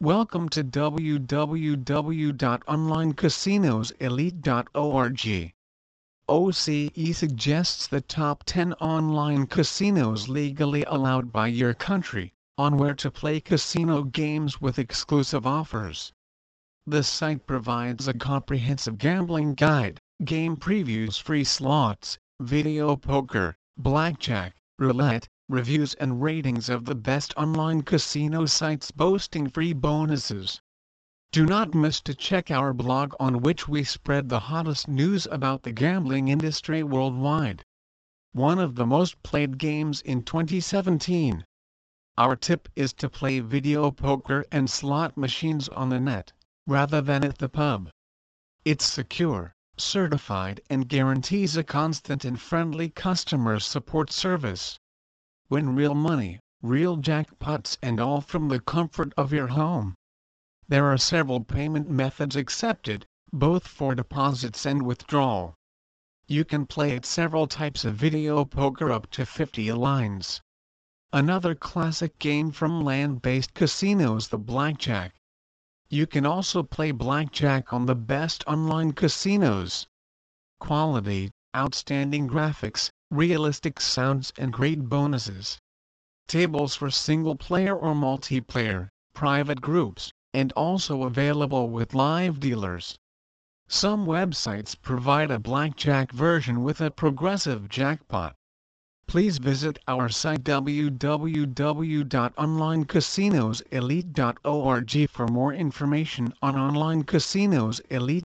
Welcome to www.onlinecasinoselite.org. OCE suggests the top 10 online casinos legally allowed by your country, on where to play casino games with exclusive offers. The site provides a comprehensive gambling guide, game previews free slots, video poker, blackjack, roulette, reviews and ratings of the best online casino sites boasting free bonuses. Do not miss to check our blog on which we spread the hottest news about the gambling industry worldwide. One of the most played games in 2017. Our tip is to play video poker and slot machines on the net, rather than at the pub. It's secure, certified and guarantees a constant and friendly customer support service. Win real money, real jackpots and all from the comfort of your home. There are several payment methods accepted, both for deposits and withdrawal. You can play at several types of video poker up to 50 lines. Another classic game from land-based casinos the blackjack. You can also play blackjack on the best online casinos. Quality, outstanding graphics, realistic sounds and great bonuses. Tables for single player or multiplayer, private groups, and also available with live dealers. Some websites provide a blackjack version with a progressive jackpot. Please visit our site www.onlinecasinoselite.org for more information on Online Casinos Elite.